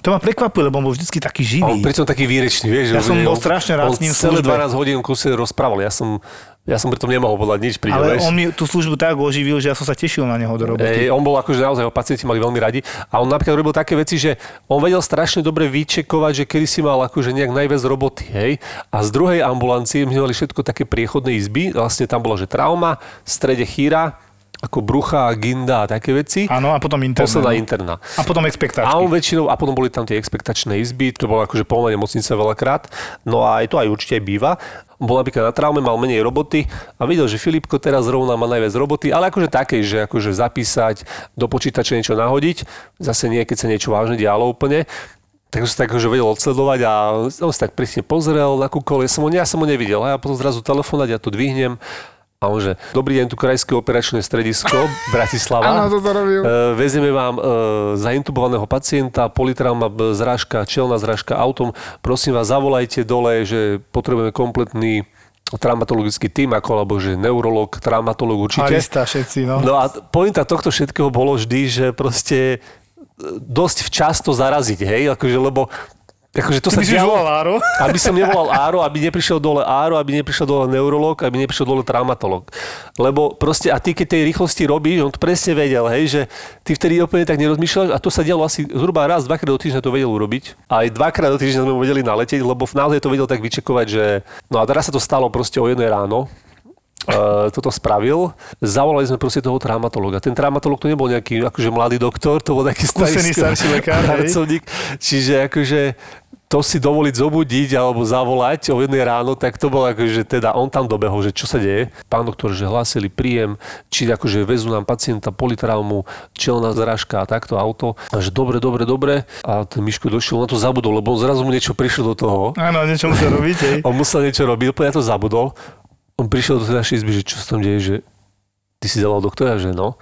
To ma prekvapuje, lebo on bol vždy taký živý. On pritom taký výrečný, vieš. Ja som bol strašne rád s ním celé 12 hodín kuse rozprával. Ja som ja som pritom nemohol povedať nič pri Ale on mi tú službu tak oživil, že ja som sa tešil na neho do roboty. Ej, on bol akože naozaj ho pacienti mali veľmi radi. A on napríklad robil také veci, že on vedel strašne dobre vyčekovať, že kedy si mal akože nejak najviac roboty, hej. A z druhej ambulancie my mali všetko také priechodné izby. Vlastne tam bolo, že trauma, v strede chýra, ako brucha, ginda a také veci. Áno, a potom interná. Posledná interná. A potom expektačky. A on väčšinou, a potom boli tam tie expektačné izby, to bolo akože polná nemocnica veľakrát. No a aj to aj určite aj býva. Bol napríklad na traume, mal menej roboty a videl, že Filipko teraz zrovna má najviac roboty, ale akože také, že akože zapísať, do počítača niečo nahodiť, zase nie, keď sa niečo vážne dialo úplne, tak som tak akože vedel odsledovať a on sa tak prísne pozrel, nakúkol, ja som ho, ja som ho nevidel a ja potom zrazu telefonať, ja to dvihnem a on že, dobrý deň, tu Krajské operačné stredisko, Bratislava. Áno, to robil. E, vezieme vám e, zaintubovaného pacienta, politrauma zrážka, čelná zrážka autom. Prosím vás, zavolajte dole, že potrebujeme kompletný traumatologický tým, ako alebo že neurolog, traumatolog určite. Arista všetci, no. No a pointa tohto všetkého bolo vždy, že proste dosť včas to zaraziť, hej, akože, lebo Akože to Ty sa dialo, volal Áro? aby som nevolal Áro, aby neprišiel dole Áro, aby neprišiel dole neurolog, aby neprišiel dole traumatolog. Lebo proste, a ty keď tej rýchlosti robíš, on to presne vedel, hej, že ty vtedy úplne tak nerozmýšľaš a to sa dialo asi zhruba raz, dvakrát do týždňa to vedel urobiť. A aj dvakrát do týždňa sme mu vedeli naleteť, lebo naozaj to vedel tak vyčekovať, že... No a teraz sa to stalo proste o jednej ráno, toto spravil. Zavolali sme proste toho traumatologa. Ten traumatolog to nebol nejaký akože mladý doktor, to bol taký Skúsený starší lekár, hej. harcovník. Čiže akože to si dovoliť zobudiť alebo zavolať o jednej ráno, tak to bolo akože teda on tam dobehol, že čo sa deje. Pán doktor, že hlásili príjem, či akože vezú nám pacienta politraumu, čelná zrážka a takto auto. A že dobre, dobre, dobre. A ten Miško došiel, na to zabudol, lebo zrazu mu niečo prišlo do toho. Áno, niečo musel robiť. On musel niečo robiť, úplne ja to zabudol. On prišiel do tej našej izby, že čo sa tam deje, že ty si zavolal doktora, že no.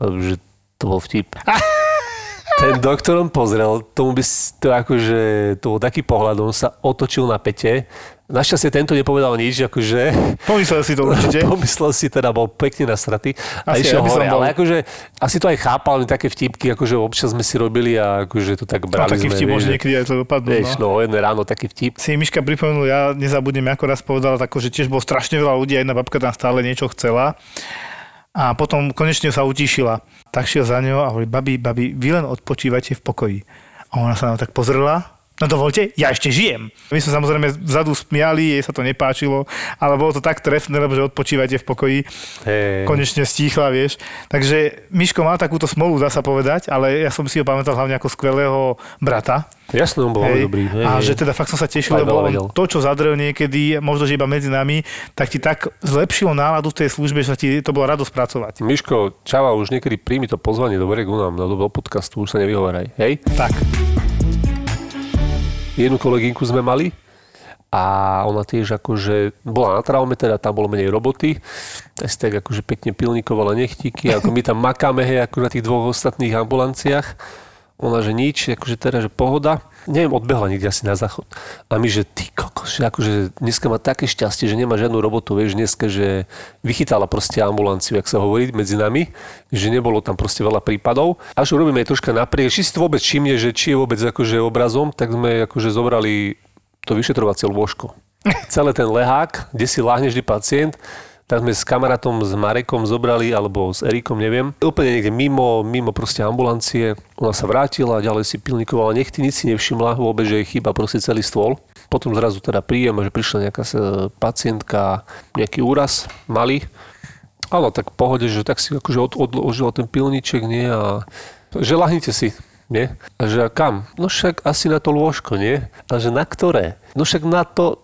A že to bol vtip. Ten doktor on pozrel, tomu by to akože, to bol taký pohľad, on sa otočil na pete. Našťastie tento nepovedal nič, akože Pomyslel si to určite. pomyslel si teda, bol pekne nasratý a Asi išiel hore. bol. Ale akože, asi to aj chápal, len také vtipky, akože občas sme si robili a akože to tak No, brali taký sme. vtip môže že- niekedy aj to dopadnúť. Vieš, No. no, jedné ráno taký vtip. Si Miška pripomenul, ja nezabudnem, ako raz povedala, tako, že tiež bolo strašne veľa ľudí, a jedna babka tam stále niečo chcela. A potom konečne sa utíšila. Tak šiel za ňou a hovorí, babi, babi, vy len odpočívajte v pokoji. A ona sa nám tak pozrela, no dovolte, ja ešte žijem. My sme samozrejme vzadu smiali, jej sa to nepáčilo, ale bolo to tak trefné, lebo že odpočívajte v pokoji. Hey. konečne stíchla, vieš. Takže Miško mal takúto smolu, dá sa povedať, ale ja som si ho pamätal hlavne ako skvelého brata. Jasné, on bol veľmi dobrý. Hej, a hej. že teda fakt som sa tešil, Aj lebo on vedel. to, čo zadrel niekedy, možno, že iba medzi nami, tak ti tak zlepšilo náladu v tej službe, že ti to bolo radosť pracovať. Miško, čava, už niekedy príjmi to pozvanie do Beregu nám, do podcastu, už sa nevyhováraj, hej? Tak. Jednu kolegynku sme mali a ona tiež akože bola na traume, teda tam bolo menej roboty, tak tak akože pekne pilníkovala nechtíky, ako my tam makáme, hej, ako na tých dvoch ostatných ambulanciách. Ona, že nič, akože teraz, že pohoda. Neviem, odbehla niekde asi na záchod. A my, že ty kokos, že akože dneska má také šťastie, že nemá žiadnu robotu, vieš, dneska, že vychytala proste ambulanciu, jak sa hovorí, medzi nami, že nebolo tam proste veľa prípadov. Až urobíme jej troška napriek, či si to vôbec všimne, že či je vôbec akože obrazom, tak sme akože zobrali to vyšetrovacie lôžko. Celé ten lehák, kde si láhne vždy pacient, tak sme s kamarátom, s Marekom zobrali, alebo s Erikom, neviem. Úplne niekde mimo, mimo proste ambulancie. Ona sa vrátila, ďalej si pilnikovala nechty, nič si nevšimla, vôbec, že jej chýba proste celý stôl. Potom zrazu teda príjem, že prišla nejaká sa- pacientka, nejaký úraz, malý. Áno, tak pohode, že tak si akože od, odložila ten pilníček, nie? A že lahnite si, nie? A že kam? No však asi na to lôžko, nie? A že na ktoré? No však na to,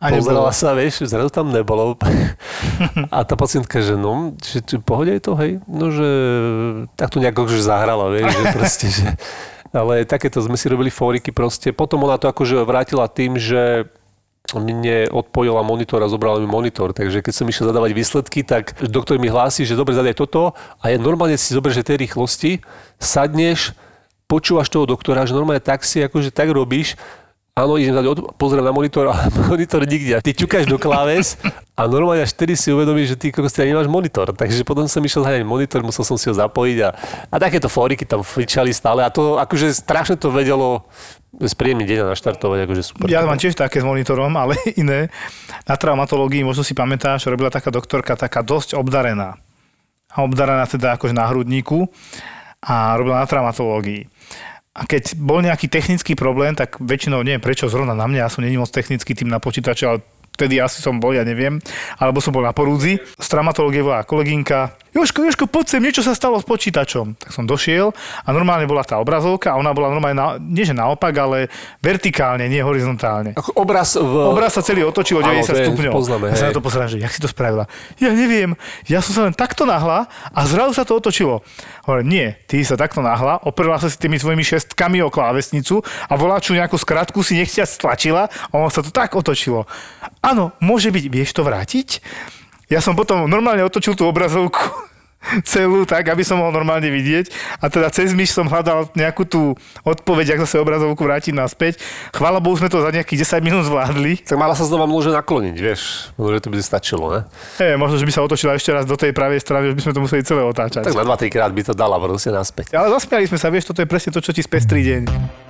A Pozerala nebolo. sa, vieš, zrazu tam nebolo. A tá pacientka, že no, že či v pohode je to, hej? No, že tak to nejako že zahrala, vieš, že proste, že... Ale takéto sme si robili fóriky proste. Potom ona to akože vrátila tým, že mne odpojila monitor a zobrala mi monitor. Takže keď som išiel zadávať výsledky, tak doktor mi hlási, že dobre, zadaj toto a je normálne si zoberieš tej rýchlosti, sadneš, počúvaš toho doktora, že normálne tak si akože tak robíš, Áno, idem dať, od- na monitor a monitor nikde. Ty ťukáš do kláves a normálne až vtedy si uvedomíš, že ty kokos, ani nemáš monitor. Takže potom som išiel hľadať monitor, musel som si ho zapojiť a, a takéto fóriky tam fičali stále. A to akože strašne to vedelo spríjemný deň naštartovať, akože super. Ja mám tiež také s monitorom, ale iné. Na traumatológii, možno si pamätáš, robila taká doktorka taká dosť obdarená. A obdarená teda akože na hrudníku a robila na traumatológii. A keď bol nejaký technický problém, tak väčšinou, neviem prečo, zrovna na mňa, ja som není moc technický tým na počítače, ale vtedy asi som bol, ja neviem, alebo som bol na porúdzi. Z traumatológie bola kolegynka, Joško, Joško, poď sem, niečo sa stalo s počítačom. Tak som došiel a normálne bola tá obrazovka a ona bola normálne, na, nie že naopak, ale vertikálne, nie horizontálne. Ako obraz v... Obraz sa celý otočil o Áno, 90 to je- stupňov. poznáme, ja sa na to pozerám, že jak si to spravila. Ja neviem, ja som sa len takto nahla a zrazu sa to otočilo. Hovorím, nie, ty sa takto nahla, oprela sa si tými svojimi šestkami o klávesnicu a voláču nejakú skratku si nechťa stlačila a ono sa to tak otočilo. Áno, môže byť, vieš to vrátiť? Ja som potom normálne otočil tú obrazovku celú tak, aby som mohol normálne vidieť. A teda cez myš som hľadal nejakú tú odpoveď, ako zase obrazovku vrátiť naspäť. Chvála Bohu, sme to za nejakých 10 minút zvládli. Tak mala sa znova môže nakloniť, vieš. Možno, že to by stačilo, ne? Hey, možno, že by sa otočila ešte raz do tej pravej strany, že by sme to museli celé otáčať. Tak na 2-3 krát by to dala proste naspäť. Ale zasmiali sme sa, vieš, toto je presne to, čo ti spestrí deň.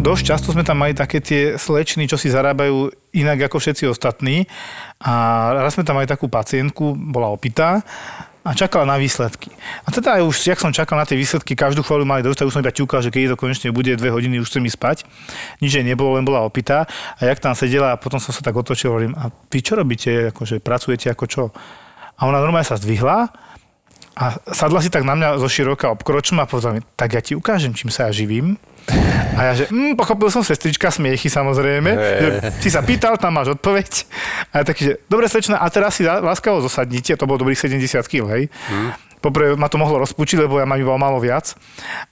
Dosť často sme tam mali také tie slečny, čo si zarábajú inak ako všetci ostatní. A raz sme tam mali takú pacientku, bola opitá a čakala na výsledky. A teda aj už, jak som čakal na tie výsledky, každú chvíľu mali dostať, už som iba ťukal, že keď to konečne bude dve hodiny, už chcem ísť spať. Nič jej nebolo, len bola opitá. A jak tam sedela a potom som sa tak otočil, hovorím, a vy čo robíte, akože pracujete ako čo? A ona normálne sa zdvihla a sadla si tak na mňa zo široka obkročom a povedala mi, tak ja ti ukážem, čím sa ja živím. A ja že, mm, pochopil som sestrička, smiechy samozrejme. Že, si sa pýtal, tam máš odpoveď. A ja taký, že, dobre slečna, a teraz si láskavo zosadnite, to bolo dobrých 70 kg, hej. Hmm. Poprvé ma to mohlo rozpučiť, lebo ja mám iba málo viac.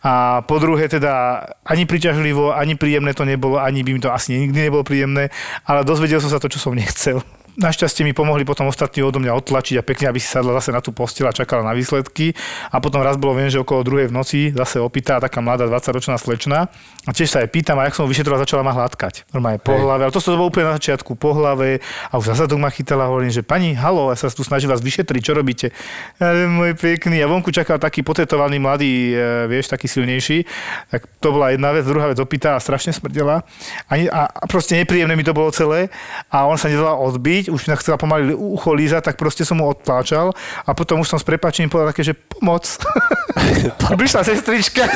A po druhé teda ani priťažlivo, ani príjemné to nebolo, ani by mi to asi nikdy nebolo príjemné, ale dozvedel som sa to, čo som nechcel. Našťastie mi pomohli potom ostatní odo mňa odtlačiť a pekne, aby si sadla zase na tú postel a čakala na výsledky. A potom raz bolo, viem, že okolo druhej v noci zase opýta taká mladá 20-ročná slečna. A tiež sa jej pýtam, a jak som ho vyšetroval, začala ma hladkať. Normálne po hlave. Ale to sa to bolo úplne na začiatku, po hlave. A už zase ma chytala, hovorím, že pani, halo, ja sa tu snažím vás vyšetriť, čo robíte? Ja, môj pekný. A vonku čakal taký potetovaný mladý, e, vieš, taký silnejší. Tak to bola jedna vec. Druhá vec opýta a strašne smrdela. A, a, proste nepríjemné mi to bolo celé. A on sa nedala odbiť už mi chcela pomaly ucho lízať, tak proste som mu odtláčal a potom už som s prepačením povedal také, že pomoc. Prišla sestrička,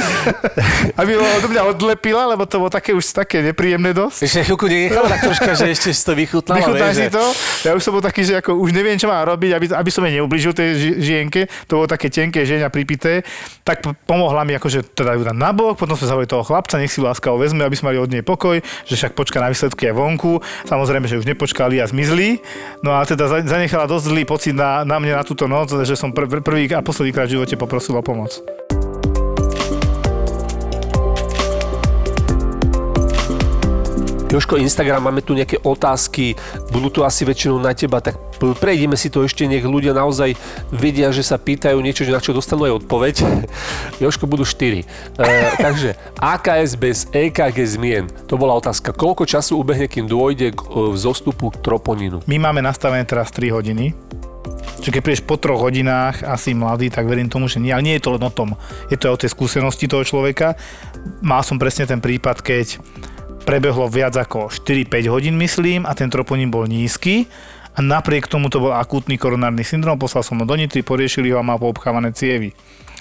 aby ho od mňa odlepila, lebo to bolo také už také nepríjemné dosť. Ešte chvíľku nenechala tak troška, že ešte si to vychutnala. Vychutnáš si to? Ja už som bol taký, že ako už neviem, čo mám robiť, aby, aby som jej neubližil tej žienke. To bolo také tenké ženia pripité. Tak pomohla mi akože teda ju na bok, potom sme zavolali toho chlapca, nech si láskavo vezme, aby sme mali od nej pokoj, že však počka na výsledky aj vonku. Samozrejme, že už nepočkali a zmizli. No a teda zanechala dosť zlý pocit na, na mne na túto noc, že som pr- prvý a posledný krát v živote poprosil o pomoc. Joško, Instagram, máme tu nejaké otázky, budú tu asi väčšinou na teba, tak prejdeme si to ešte, nech ľudia naozaj vedia, že sa pýtajú niečo, na čo dostanú aj odpoveď. Joško, budú 4. E, takže AKS bez EKG zmien, to bola otázka. Koľko času ubehne, kým dôjde k e, k troponinu? My máme nastavené teraz 3 hodiny. Čiže keď prídeš po troch hodinách, asi mladý, tak verím tomu, že nie. Ale nie je to len o tom. Je to aj o tej skúsenosti toho človeka. Mal som presne ten prípad, keď prebehlo viac ako 4-5 hodín, myslím, a ten troponín bol nízky a napriek tomu to bol akútny koronárny syndrom, poslal som ho do Nitry, poriešili ho a mal poobchávané cievy.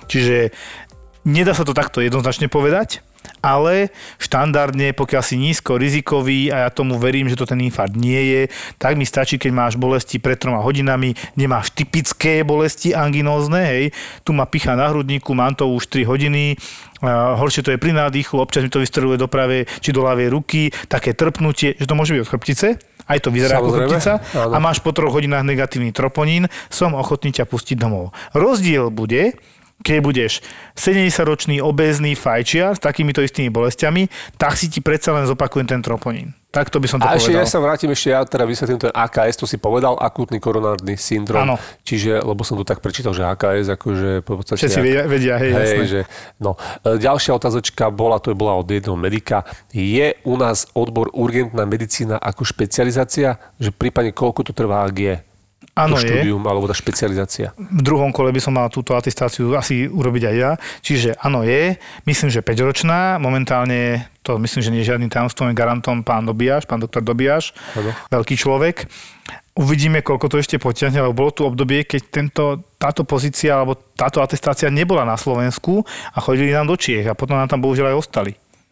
Čiže nedá sa to takto jednoznačne povedať, ale štandardne, pokiaľ si nízko rizikový a ja tomu verím, že to ten infarkt nie je, tak mi stačí, keď máš bolesti pred troma hodinami, nemáš typické bolesti anginózne, hej, tu ma picha na hrudníku, mám to už 3 hodiny, horšie to je pri nádychu, občas mi to vystreluje do pravej či do ľavej ruky, také trpnutie, že to môže byť od chrbtice, aj to vyzerá Samozrejme, ako chrbtica a máš po troch hodinách negatívny troponín, som ochotný ťa pustiť domov. Rozdiel bude, keď budeš 70-ročný obézny fajčiar s takýmito istými bolestiami, tak si ti predsa len zopakujem ten troponín. Takto by som to a povedal. ešte ja sa vrátim, ešte ja teda vysvetlím ten AKS, to si povedal, akútny koronárny syndrom. Áno. Čiže, lebo som tu tak prečítal, že AKS, akože po podstate... Všetci vedia, vedia hej, hej jasné. Že, no. E, ďalšia otázočka bola, to bola od jedného medika. Je u nás odbor urgentná medicína ako špecializácia? Že prípadne koľko to trvá, ak je? Áno, to štúdium je. alebo tá špecializácia? V druhom kole by som mal túto atestáciu asi urobiť aj ja. Čiže áno je, myslím, že 5-ročná, momentálne to myslím, že nie je žiadnym tajomstvom, garantom pán Dobiaš, pán doktor Dobiaš, veľký človek. Uvidíme, koľko to ešte potiahne, lebo bolo tu obdobie, keď tento, táto pozícia alebo táto atestácia nebola na Slovensku a chodili nám do Čiech a potom nám tam bohužiaľ aj ostali.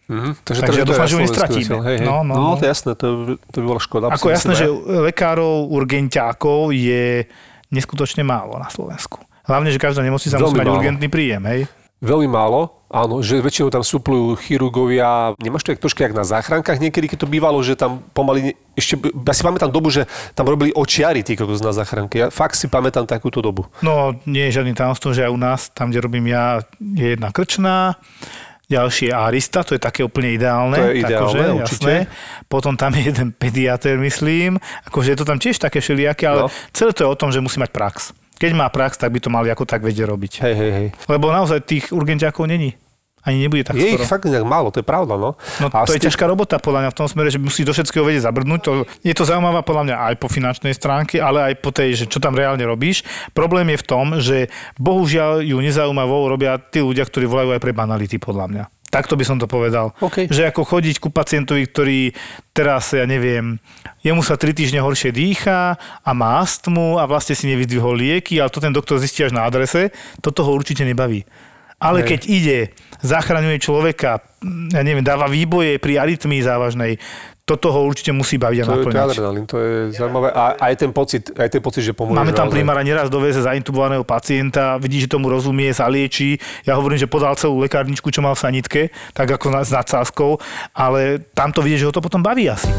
Mm-hmm. Takže, Takže dúfam, že ho nestratíme. Hej, hej. No, no, no, to je jasné, to, to by bolo škoda. Ako jasné, že lekárov, urgentiákov je neskutočne málo na Slovensku. Hlavne, že každá nemocnica musí mať urgentný príjem, hej? Veľmi málo, áno, že väčšinou tam suplujú chirurgovia. Nemáš to jak troška jak na záchrankách niekedy, keď to bývalo, že tam pomaly, ešte, ja si pamätám dobu, že tam robili očiary tí kokos na záchranke. Ja fakt si pamätám takúto dobu. No, nie je žiadny tajomstvo, že aj u nás, tam, kde robím ja, je jedna krčná, ďalší je Arista, to je také úplne ideálne. To je ideálne, akože, určite. Jasné. Potom tam je jeden pediatér, myslím. Akože je to tam tiež také všelijaké, ale no. celé to je o tom, že musí mať prax. Keď má prax, tak by to mali ako tak vedieť robiť. Hej, hej, hej. Lebo naozaj tých urgentiakov není. Ani nebude tak je skoro. ich fakt nejak málo, to je pravda, no. No a to je ťažká robota podľa mňa v tom smere, že musí do všetkého vedieť zabrnúť. To, je to zaujímavé podľa mňa aj po finančnej stránke, ale aj po tej, že čo tam reálne robíš. Problém je v tom, že bohužiaľ ju nezaujímavou robia tí ľudia, ktorí volajú aj pre banality podľa mňa. Takto by som to povedal. OK. Že ako chodiť ku pacientovi, ktorý teraz, ja neviem, jemu sa 3 týždne horšie dýcha a má astmu a vlastne si nevyzdvihol lieky, ale to ten doktor zistí až na adrese, toto ho určite nebaví. Ale Hej. keď ide, zachraňuje človeka, ja neviem, dáva výboje pri arytmii závažnej, toto ho určite musí baviť a To, je- to adrenalín, to je zaujímavé. A aj ten pocit, aj ten pocit, že pomôže. Máme tam primára neraz doveze zaintubovaného pacienta, vidí, že tomu rozumie, sa liečí. Ja hovorím, že podal celú lekárničku, čo mal v sanitke, tak ako s nadsázkou, ale tam to vidie, že ho to potom baví asi.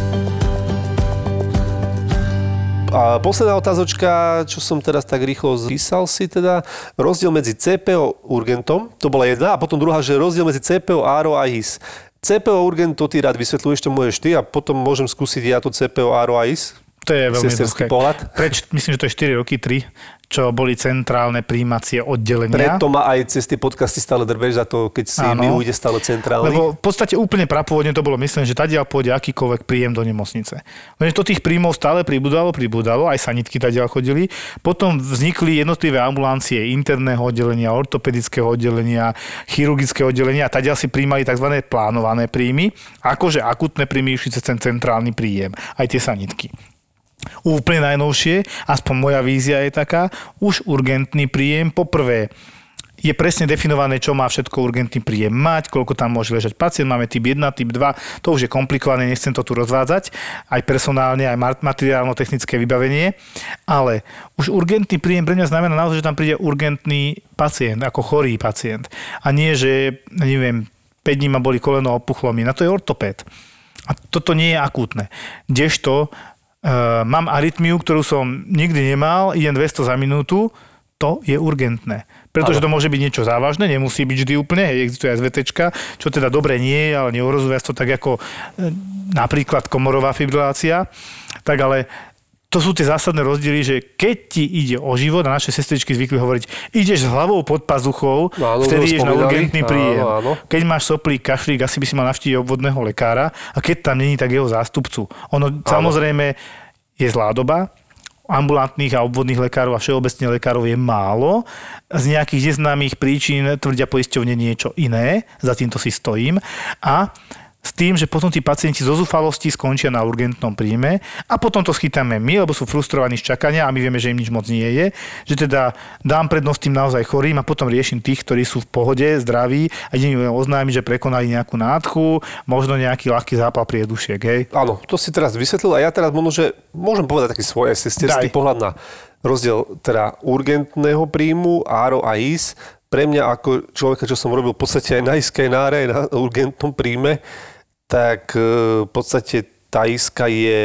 A posledná otázočka, čo som teraz tak rýchlo zapísal si teda, rozdiel medzi CPO urgentom, to bola jedna, a potom druhá, že rozdiel medzi CPO, ARO a IS. CPO urgent, to ty rád vysvetľuješ, to môžeš ty a potom môžem skúsiť ja to CPO, ARO a IS. To je veľmi jednoduché. pohľad. Preč, myslím, že to je 4 roky, 3, čo boli centrálne príjmacie oddelenia. Preto ma aj cez tie podcasty stále drbeš za to, keď si Áno. mi ujde stále centrálny. Lebo v podstate úplne prapôvodne to bolo myslené, že tadiaľ pôjde akýkoľvek príjem do nemocnice. Lenže to tých príjmov stále pribudalo, pribudalo, aj sanitky tadiaľ chodili. Potom vznikli jednotlivé ambulancie interného oddelenia, ortopedického oddelenia, chirurgického oddelenia a tadiaľ si príjmali tzv. plánované príjmy, akože akutné príjmy išli cez ten centrálny príjem, aj tie sanitky. Úplne najnovšie, aspoň moja vízia je taká, už urgentný príjem. Poprvé, je presne definované, čo má všetko urgentný príjem mať, koľko tam môže ležať pacient, máme typ 1, typ 2, to už je komplikované, nechcem to tu rozvádzať, aj personálne, aj mat- materiálno-technické vybavenie, ale už urgentný príjem pre mňa znamená naozaj, že tam príde urgentný pacient, ako chorý pacient. A nie, že, neviem, 5 dní ma boli koleno opuchlo mi, na to je ortopéd. A toto nie je akútne. Kdežto mám arytmiu, ktorú som nikdy nemal, idem 200 za minútu, to je urgentné. Pretože to môže byť niečo závažné, nemusí byť vždy úplne, hej, existuje aj SVT, čo teda dobre nie je, ale neohrozuje to tak ako e, napríklad komorová fibrilácia. Tak ale to sú tie zásadné rozdiely, že keď ti ide o život, a naše sestričky zvykli hovoriť, ideš s hlavou pod pazuchou, Áno, vtedy ideš na urgentný príjem. Áno, áno. Keď máš soplík, kašlík, asi by si mal navštíviť obvodného lekára a keď tam není, tak jeho zástupcu. Ono samozrejme je zlá doba, ambulantných a obvodných lekárov a všeobecne lekárov je málo. Z nejakých neznámych príčin tvrdia poisťovne niečo iné, za týmto si stojím. A s tým, že potom tí pacienti zo zúfalosti skončia na urgentnom príjme a potom to schytáme my, lebo sú frustrovaní z čakania a my vieme, že im nič moc nie je. Že teda dám prednosť tým naozaj chorým a potom riešim tých, ktorí sú v pohode, zdraví a idem im oznámiť, že prekonali nejakú nádchu, možno nejaký ľahký zápal priedušiek. Hej. Áno, to si teraz vysvetlil a ja teraz možno, že môžem povedať taký svoj sesterský pohľad na rozdiel teda urgentného príjmu, ARO a IS. Pre mňa ako človeka, čo som robil v podstate aj na ISK, aj na ARE, aj na urgentnom príjme, tak e, v podstate tá ISKA je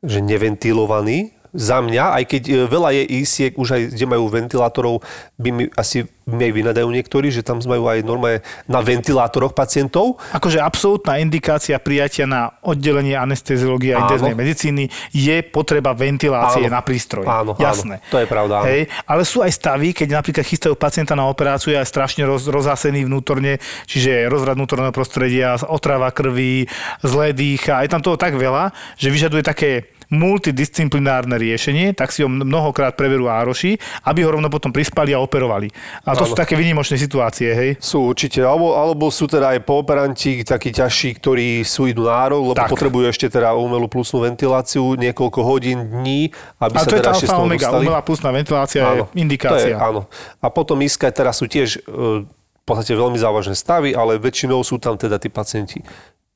že neventilovaný. Za mňa, aj keď e, veľa je ISIek, už aj kde majú ventilátorov, by mi asi mi aj vynadajú niektorí, že tam majú aj normálne na ventilátoroch pacientov. Akože absolútna indikácia prijatia na oddelenie anesteziológie a Áno. intenzívnej medicíny je potreba ventilácie Áno. na prístroj. Áno, áno. Jasné. To je pravda, áno. Hej, ale sú aj stavy, keď napríklad chystajú pacienta na operáciu je strašne roz, rozhasený vnútorne, čiže rozvrat vnútorného prostredia, otrava krvi, zlé dýcha. Je tam toho tak veľa, že vyžaduje také multidisciplinárne riešenie, tak si ho mnohokrát preberú ároši, aby ho rovno potom prispali a operovali. A to Áno. sú také výnimočné situácie, hej. Sú určite, alebo, alebo sú teda aj pooperanti takí ťažší, ktorí sú idú nárov, lebo Tak. potrebujú ešte teda umelú plusnú ventiláciu niekoľko hodín, dní, aby A sa to je teda tá ešte omega, dostali. umelá plusná ventilácia Áno, je indikácia. To je, áno. A potom iska teraz sú tiež e, v podstate veľmi závažné stavy, ale väčšinou sú tam teda tí pacienti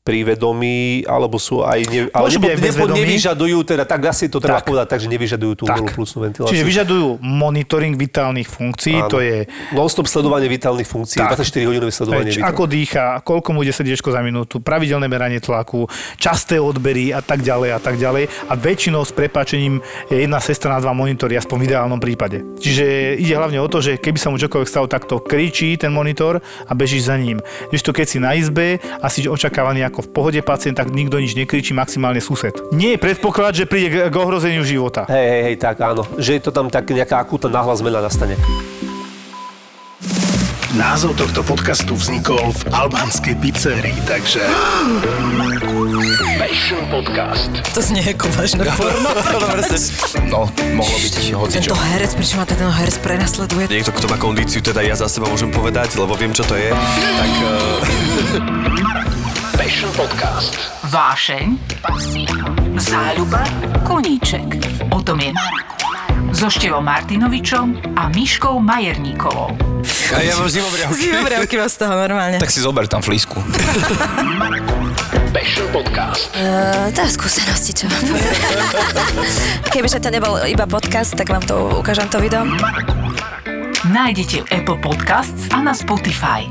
pri vedomí, alebo sú aj... Ne, ale Môže byť vedomí. nevyžadujú, teda tak asi to treba Tak. povedať, takže nevyžadujú tú Tak. plusnú ventiláciu. Čiže vyžadujú monitoring vitálnych funkcií, Áno. to je Non-stop sledovanie vitálnych funkcií, Tak. 24 hodinové sledovanie vitálnych. ako dýcha, koľko mu ide srdiečko za minútu, pravidelné meranie tlaku, časté odbery a tak ďalej a tak ďalej. A väčšinou s prepáčením je jedna sestra na dva monitory, aspoň v ideálnom prípade. Čiže ide hlavne o to, že keby sa mu čokoľvek stalo, tak to kričí ten monitor a bežíš za ním. To keď si na izbe a si očakávaný ako v pohode pacient, tak nikto nič nekričí, maximálne sused. Nie je predpoklad, že príde k- ohrozeniu života. Hej, hej, hej, tak áno. Že je to tam tak nejaká akútna náhla zmena nastane. Názov tohto podcastu vznikol v albánskej pizzerii, takže... Passion Podcast. To znie ako vážne porno. No, mohlo byť hoci Tento herec, prečo ma ten herec prenasleduje? Niekto, kto má kondíciu, teda ja za seba môžem povedať, lebo viem, čo to je. Tak uh, Passion Podcast. Vášeň, záľuba, koníček. O tom je so Števom Martinovičom a Miškou Majerníkovou. A ja mám zimobriavky. Zimobriavky vás z toho normálne. Tak si zober tam flísku. Passion Podcast. Uh, to je skúsenosti, čo vám. Kebyže to nebol iba podcast, tak vám to ukážem to video. Nájdete v Apple Podcasts a na Spotify.